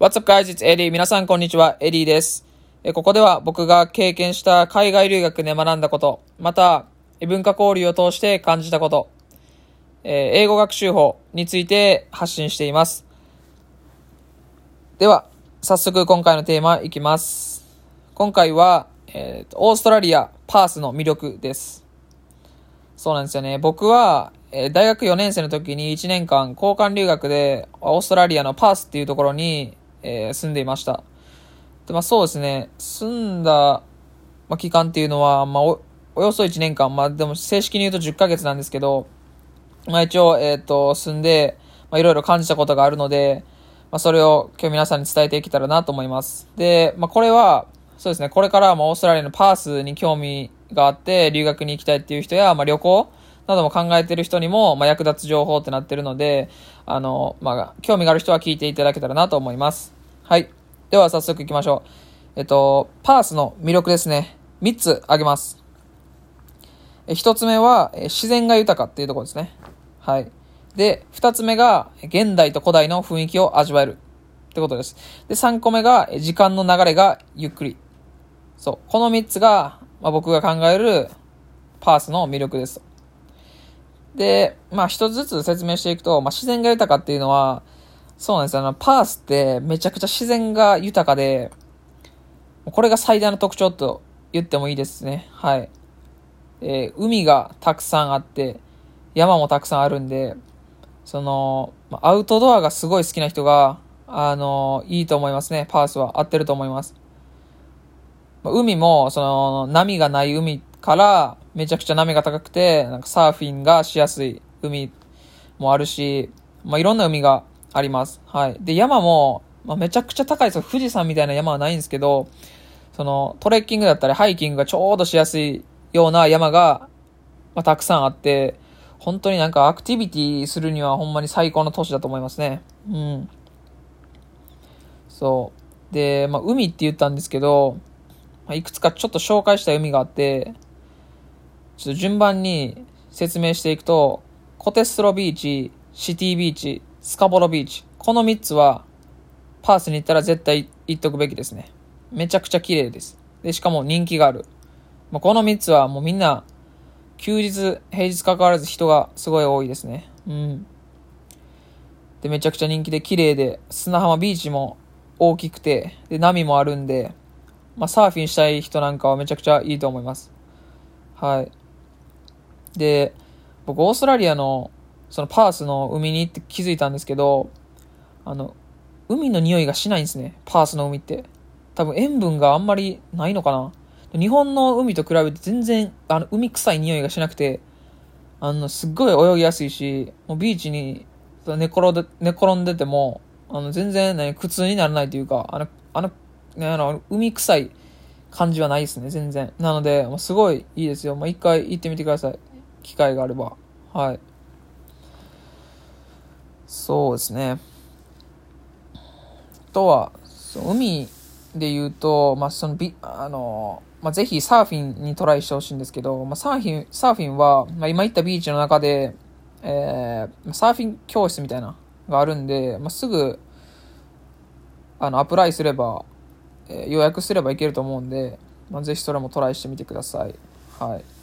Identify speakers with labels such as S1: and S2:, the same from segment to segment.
S1: What's up guys? It's Eddie. 皆さんこんにちは。エディです。ここでは僕が経験した海外留学で学んだこと、また異文化交流を通して感じたこと、英語学習法について発信しています。では、早速今回のテーマいきます。今回は、えーオーストラリア、パースの魅力です。そうなんですよね。僕は、え大学4年生の時に1年間交換留学でオーストラリアのパースっていうところに、えー住んでいました。で、まあそうですね。住んだ、まあ、期間っていうのは、まあお、およそ1年間、まあでも正式に言うと10ヶ月なんですけど、まあ一応、えっ、と、住んで、まあいろいろ感じたことがあるので、まあそれを今日皆さんに伝えていけたらなと思います。で、まあこれは、そうですね、これからもオーストラリアのパースに興味があって留学に行きたいっていう人や、まあ旅行なども考えてる人にも、まあ役立つ情報ってなってるので、あの、まあ興味がある人は聞いていただけたらなと思います。はい。では早速行きましょう。えっと、パースの魅力ですね。3つ挙げます。え一つ目は、自然が豊かっていうところですね。はい。で、二つ目が、現代と古代の雰囲気を味わえるってことです。で、三個目が、時間の流れがゆっくり。そう。この三つが、まあ、僕が考えるパースの魅力です。で、まあ、一つずつ説明していくと、まあ、自然が豊かっていうのは、そうなんですよ。あの、パースってめちゃくちゃ自然が豊かで、これが最大の特徴と言ってもいいですね。はい。えー海がたくさんあって、山もたくさんあるんで、その、アウトドアがすごい好きな人が、あのいいと思いますね。パースは合ってると思います。海も、その、波がない海から、めちゃくちゃ波が高くて、なんかサーフィンがしやすい海もあるし、まあ、いろんな海があります。はい。で、山も、まあ、めちゃくちゃ高いです。富士山みたいな山はないんですけど、その、トレッキングだったり、ハイキングがちょうどしやすいような山が、まあ、たくさんあって、本当になんかアクティビティするにはほんまに最高の都市だと思いますね。うん。そう。で、まあ、海って言ったんですけど、まあ、いくつかちょっと紹介した海があって、ちょっと順番に説明していくと、コテストロビーチ、シティビーチ、スカボロビーチ。この3つは、パースに行ったら絶対行っとくべきですね。めちゃくちゃ綺麗です。で、しかも人気がある。まあ、この3つはもうみんな、休日、平日関わらず人がすごい多いですね。うん。で、めちゃくちゃ人気で綺麗で、砂浜ビーチも大きくて、で、波もあるんで、まあ、サーフィンしたい人なんかはめちゃくちゃいいと思います。はい。で、僕、オーストラリアの、そのパースの海に行って気づいたんですけど、あの、海の匂いがしないんですね。パースの海って。多分塩分があんまりないのかな。日本の海と比べて全然、あの、海臭い匂いがしなくて、あの、すっごい泳ぎやすいし、もうビーチに寝転んで、寝転んでても、あの、全然ね、苦痛にならないというか、あの、あの、ね、あの、海臭い感じはないですね、全然。なので、もうすごいいいですよ。まあ、一回行ってみてください。機会があれば。はい。そうですね。あとは、海で言うと、まあ、そのビ、あの、まあ、ぜひサーフィンにトライしてほしいんですけど、まあ、サーフィン、サーフィンは、まあ、今言ったビーチの中で、えー、サーフィン教室みたいな、があるんで、まあ、すぐ、あの、アプライすれば、えー予約すればいけると思うんで、まあ、ぜひそれもトライしてみてください。はい。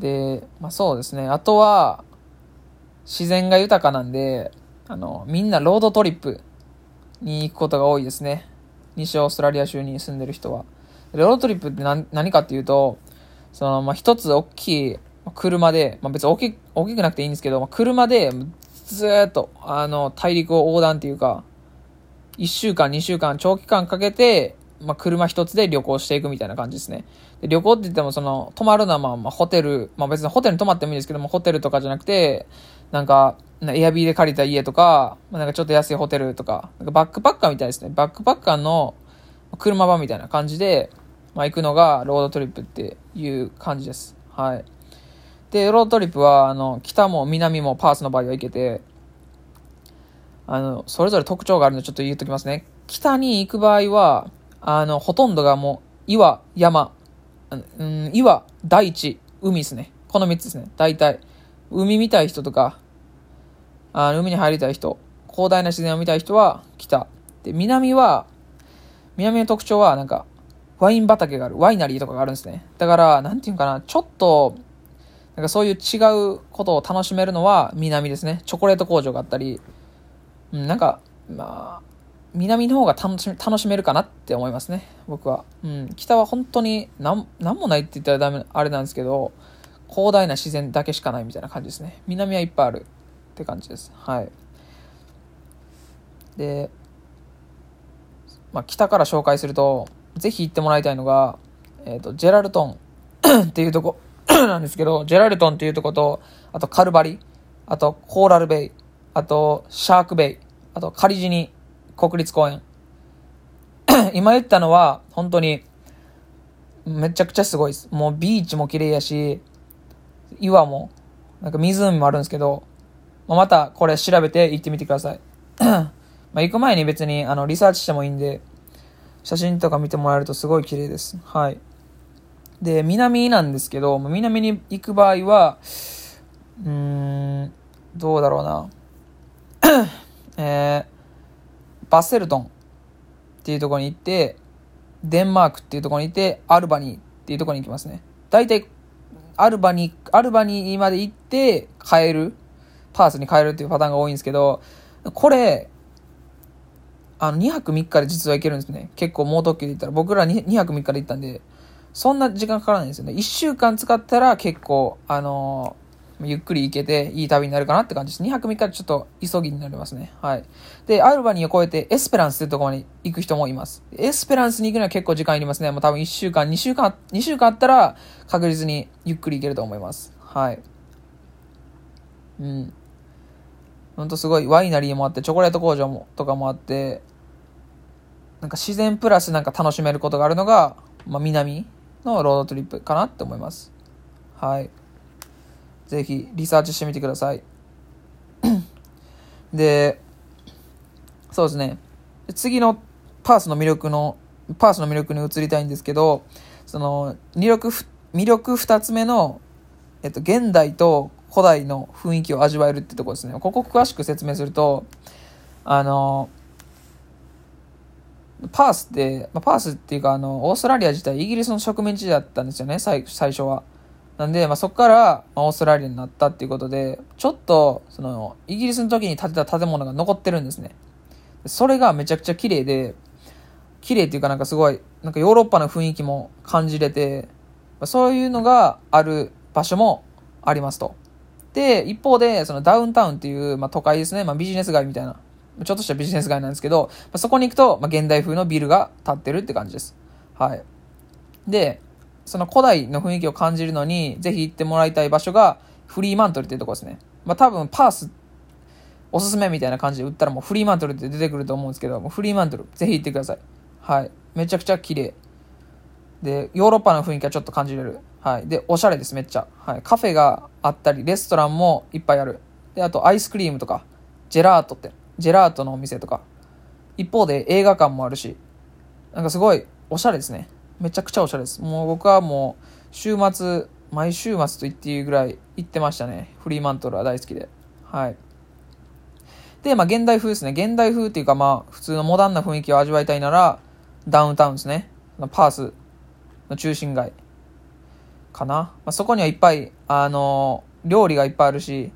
S1: で、まあ、そうですね。あとは、自然が豊かなんで、あの、みんなロードトリップに行くことが多いですね。西オーストラリア州に住んでる人は。ロードトリップって何何かっていうと、その、まあ、一つ大きい車で、まあ、別に大き大きくなくていいんですけど、まあ、車でずっと、あの、大陸を横断っていうか、1週間、2週間、長期間かけて、まあ、車一つで旅行していくみたいな感じですね。で旅行って言っても、その、泊まるのはまあ、まあ、ホテル、まあ別にホテルに泊まってもいいですけども、ホテルとかじゃなくて、なんか、エアビーで借りた家とか、まあ、なんかちょっと安いホテルとか、なんかバックパッカーみたいですね。バックパッカーの車版みたいな感じで、まあ、行くのがロードトリップっていう感じです。はい。で、ロードトリップは、あの、北も南もパースの場合は行けて、あの、それぞれ特徴があるのでちょっと言っときますね。北に行く場合は、あの、ほとんどがもう、岩、山、うん、岩、大地、海ですね。この3つですね。大体。海見たい人とか、あの海に入りたい人、広大な自然を見たい人は北。で、南は、南の特徴はなんか、ワイン畑がある、ワイナリーとかがあるんですね。だから、なんていうかな、ちょっと、なんかそういう違うことを楽しめるのは南ですね。チョコレート工場があったり、うん、なんか、まあ、南の方が楽し楽しめるかなって思いますね、僕は。うん、北は本当に何何もないって言ったらダメ、あれなんですけど、広大な自然だけしかないみたいな感じですね。南はいっぱいあるって感じです。はい。で、まあ、北から紹介すると、ぜひ行ってもらいたいのが、えっ、ー、と、ジェラルトン っていうとこ なんですけど、ジェラルトンっていうとこと、あとカルバリ、あとコーラルベイ、あとシャークベイ、あとカリジニ国立公園。今言ったのは、本当に、めちゃくちゃすごいです。もうビーチも綺麗やし、岩も、なんか湖もあるんですけど、ま、たこれ調べて行ってみてください。まあ行く前に別にあのリサーチしてもいいんで、写真とか見てもらえるとすごい綺麗です。はい。で、南なんですけど、南に行く場合は、うーん、どうだろうな。えー、バッセルトンっていうところに行って、デンマークっていうところに行って、アルバニーっていうところに行きますね。大体アルバに、アルバニーまで行って帰る、パースに帰るっていうパターンが多いんですけど、これ、あの、2泊3日で実は行けるんですね。結構猛特急で行ったら。僕ら 2, 2泊3日で行ったんで、そんな時間かからないんですよね。1週間使ったら結構、あのゆっくり行けていい旅になるかなって感じです。2泊3日でちょっと急ぎになりますね。はい。で、アルバニーを越えてエスペランスってところに行く人もいます。エスペランスに行くには結構時間いりますね。もう多分1週間、2週間、2週間あったら確実にゆっくり行けると思います。はい。うん。ほんとすごいワイナリーもあって、チョコレート工場もとかもあって、なんか自然プラスなんか楽しめることがあるのが、まあ、南のロードトリップかなって思います。はい。ぜひリサーチしてみてください。で、そうですね。次のパースの魅力の、パースの魅力に移りたいんですけど、その、魅力、魅力二つ目の、えっと、現代と古代の雰囲気を味わえるってとこですね。ここ詳しく説明すると、あの、パースって、まあ、パースっていうか、あの、オーストラリア自体イギリスの植民地だったんですよね、最最初は。なんで、まあ、そこから、まあ、オーストラリアになったっていうことで、ちょっと、その、イギリスの時に建てた建物が残ってるんですね。それがめちゃくちゃ綺麗で、綺麗っていうかなんかすごい、なんかヨーロッパの雰囲気も感じれて、そういうのがある場所もありますと。で、一方で、そのダウンタウンっていう、まあ、都会ですね。まあ、ビジネス街みたいな。ちょっとしたビジネス街なんですけど、まあ、そこに行くと、まあ、現代風のビルが建ってるって感じです。はい。で、その古代の雰囲気を感じるのに、ぜひ行ってもらいたい場所が、フリーマントルっていうとこですね。まあ多分、パース、おすすめみたいな感じで売ったらもうフリーマントルって出てくると思うんですけど、もうフリーマントル、ぜひ行ってください。はい。めちゃくちゃ綺麗。で、ヨーロッパの雰囲気はちょっと感じれる。はい。で、おしゃれです、めっちゃ。はい。カフェがあったり、レストランもいっぱいある。で、あとアイスクリームとか、ジェラートって、ジェラートのお店とか。一方で映画館もあるし、なんかすごいおしゃれですね。めちゃくちゃおしゃれです。もう僕はもう、週末、毎週末と言っていいぐらい行ってましたね。フリーマントルは大好きで。はい。で、まあ、現代風ですね。現代風っていうか、まあ、普通のモダンな雰囲気を味わいたいなら、ダウンタウンですね。パースの中心街かな。まあ、そこにはいっぱい、あのー、料理がいっぱいあるし、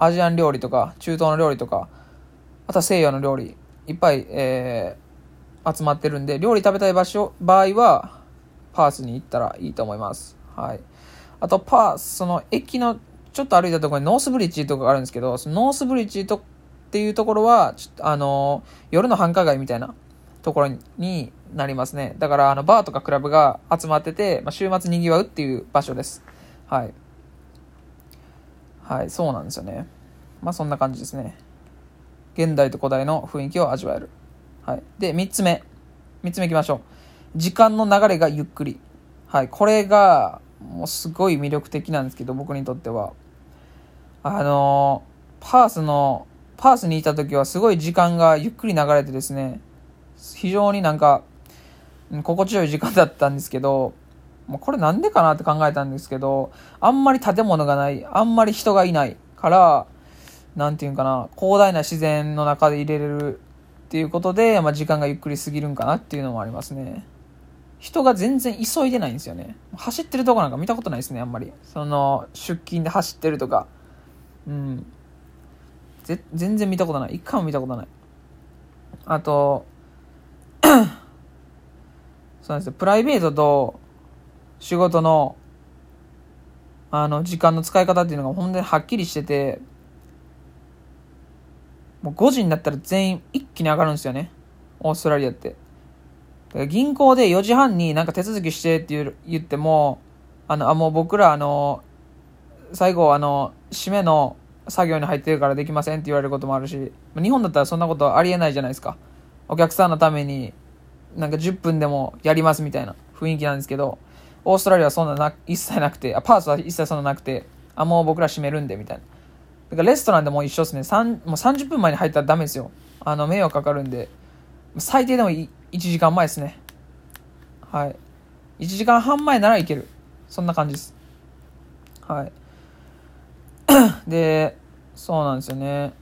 S1: アジアン料理とか、中東の料理とか、あとは西洋の料理、いっぱい、えー、集まってるんで、料理食べたい場所、場合は、パースに行ったらいいと思います。はい。あと、パース、その駅のちょっと歩いたところにノースブリッジとかがあるんですけど、そのノースブリッジとっていうところは、ちょっとあの夜の繁華街みたいなところになりますね。だから、あの、バーとかクラブが集まってて、まあ、週末賑わうっていう場所です。はい。はい、そうなんですよね。まあ、そんな感じですね。現代と古代の雰囲気を味わえる。はい。で、3つ目。3つ目いきましょう。時間の流れがゆっくり。はい。これが、もうすごい魅力的なんですけど、僕にとっては。あのパースの、パースにいた時はすごい時間がゆっくり流れてですね、非常になんか、心地よい時間だったんですけど、もうこれなんでかなって考えたんですけど、あんまり建物がない、あんまり人がいないから、なんていうんかな、広大な自然の中で入れれるっていうことで、まあ、時間がゆっくり過ぎるんかなっていうのもありますね。人が全然急いでないんですよね。走ってるとこなんか見たことないですね、あんまり。その、出勤で走ってるとか。うん。ぜ全然見たことない。一回も見たことない。あと、そうなんですよ。プライベートと仕事の、あの、時間の使い方っていうのが本当にはっきりしてて、もう5時になったら全員一気に上がるんですよね。オーストラリアって。銀行で4時半になんか手続きしてって言っても、あの、あ、もう僕らあの、最後あの、締めの作業に入ってるからできませんって言われることもあるし、日本だったらそんなことありえないじゃないですか。お客さんのためになんか10分でもやりますみたいな雰囲気なんですけど、オーストラリアはそんなな一切なくて、あ、パースは一切そんななくて、あ、もう僕ら閉めるんでみたいな。だからレストランでも一緒ですね。3もう30分前に入ったらダメですよ。あの、迷惑かかるんで。最低でも1時間前ですね。はい。1時間半前ならいける。そんな感じです。はい。で、そうなんですよね。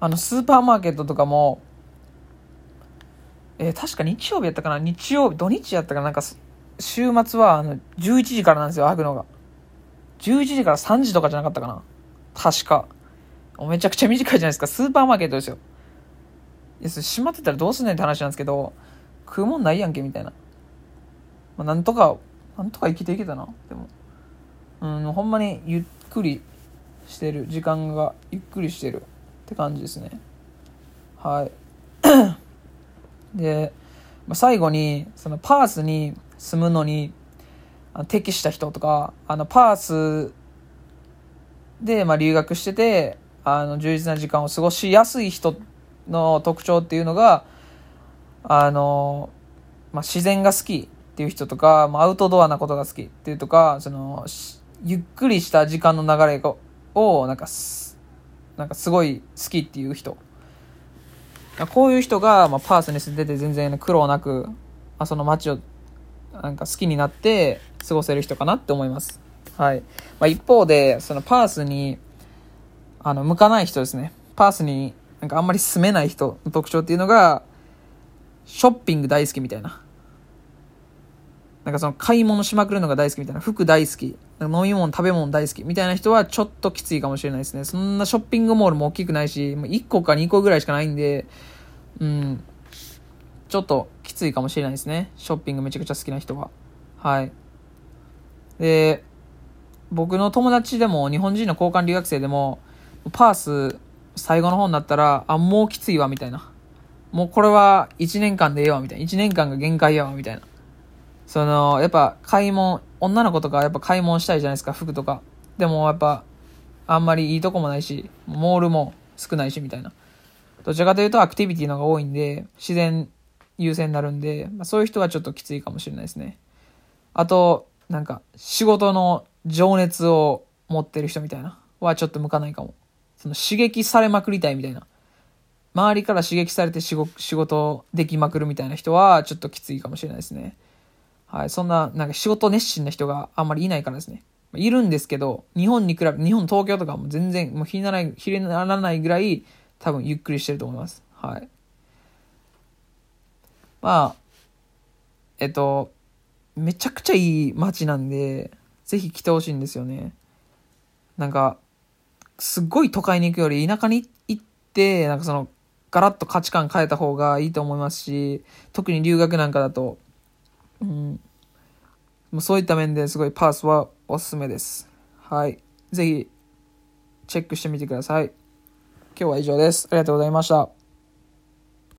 S1: あの、スーパーマーケットとかも、えー、確か日曜日やったかな？日曜日、土日やったかな？なんか、週末は、あの、11時からなんですよ、開くのが。11時から3時とかじゃなかったかな？確か。めちゃくちゃ短いじゃないですか。スーパーマーケットですよ。いや、それ閉まってたらどうすんねんって話なんですけど、食うもんないやんけ、みたいな。まあ、なんとか、なんとか生きていけたな、でも。うん、ほんまにゆっくりしてる。時間がゆっくりしてるって感じですね。はい。で、まあ、最後に、そのパースに住むのに適した人とか、あの、パースで、まあ、留学してて、あの、充実な時間を過ごしやすい人の特徴っていうのが、あの、まあ、自然が好きっていう人とか、まあ、アウトドアなことが好きっていうとか、その、ゆっくりした時間の流れを、なんか、なんかすごい好きっていう人こういう人が、まあ、パースに住んでて全然苦労なく、まあ、その街をなんか好きになって過ごせる人かなって思います。はい。まあ、一方で、そのパースに、あの、向かない人ですね。パースになんかあんまり住めない人の特徴っていうのが、ショッピング大好きみたいな。なんかその買い物しまくるのが大好きみたいな。服大好き。飲み物、食べ物大好きみたいな人はちょっときついかもしれないですね。そんなショッピングモールも大きくないし、1個か2個ぐらいしかないんで、うん、ちょっときついかもしれないですね。ショッピングめちゃくちゃ好きな人は。はい。で、僕の友達でも、日本人の交換留学生でも、パース最後の方になったら、あ、もうきついわ、みたいな。もうこれは1年間でええわ、みたいな。1年間が限界やわ、みたいな。その、やっぱ買い物、女の子とかやっぱ買い物したいじゃないですか、服とか。でもやっぱ、あんまりいいとこもないし、モールも少ないし、みたいな。どちらかというとアクティビティの方が多いんで、自然優先になるんで、まあ、そういう人はちょっときついかもしれないですね。あと、なんか、仕事の情熱を持ってる人みたいな、はちょっと向かないかも。その刺激されまくりたいみたいな。周りから刺激されて仕事できまくるみたいな人は、ちょっときついかもしれないですね。はい、そんな、なんか仕事熱心な人があんまりいないからですね。いるんですけど、日本に比べ、日本、東京とかも全然、もう日にならない、日にならないぐらい、多分ゆっくりしてると思います。はい。まあ、えっと、めちゃくちゃいい街なんで、ぜひ来てほしいんですよね。なんか、すっごい都会に行くより田舎に行って、なんかその、ガラッと価値観変えた方がいいと思いますし、特に留学なんかだと、うん。もうそういった面ですごいパースはおすすめです。はい。ぜひ、チェックしてみてください。今日は以上です。ありがとうございました。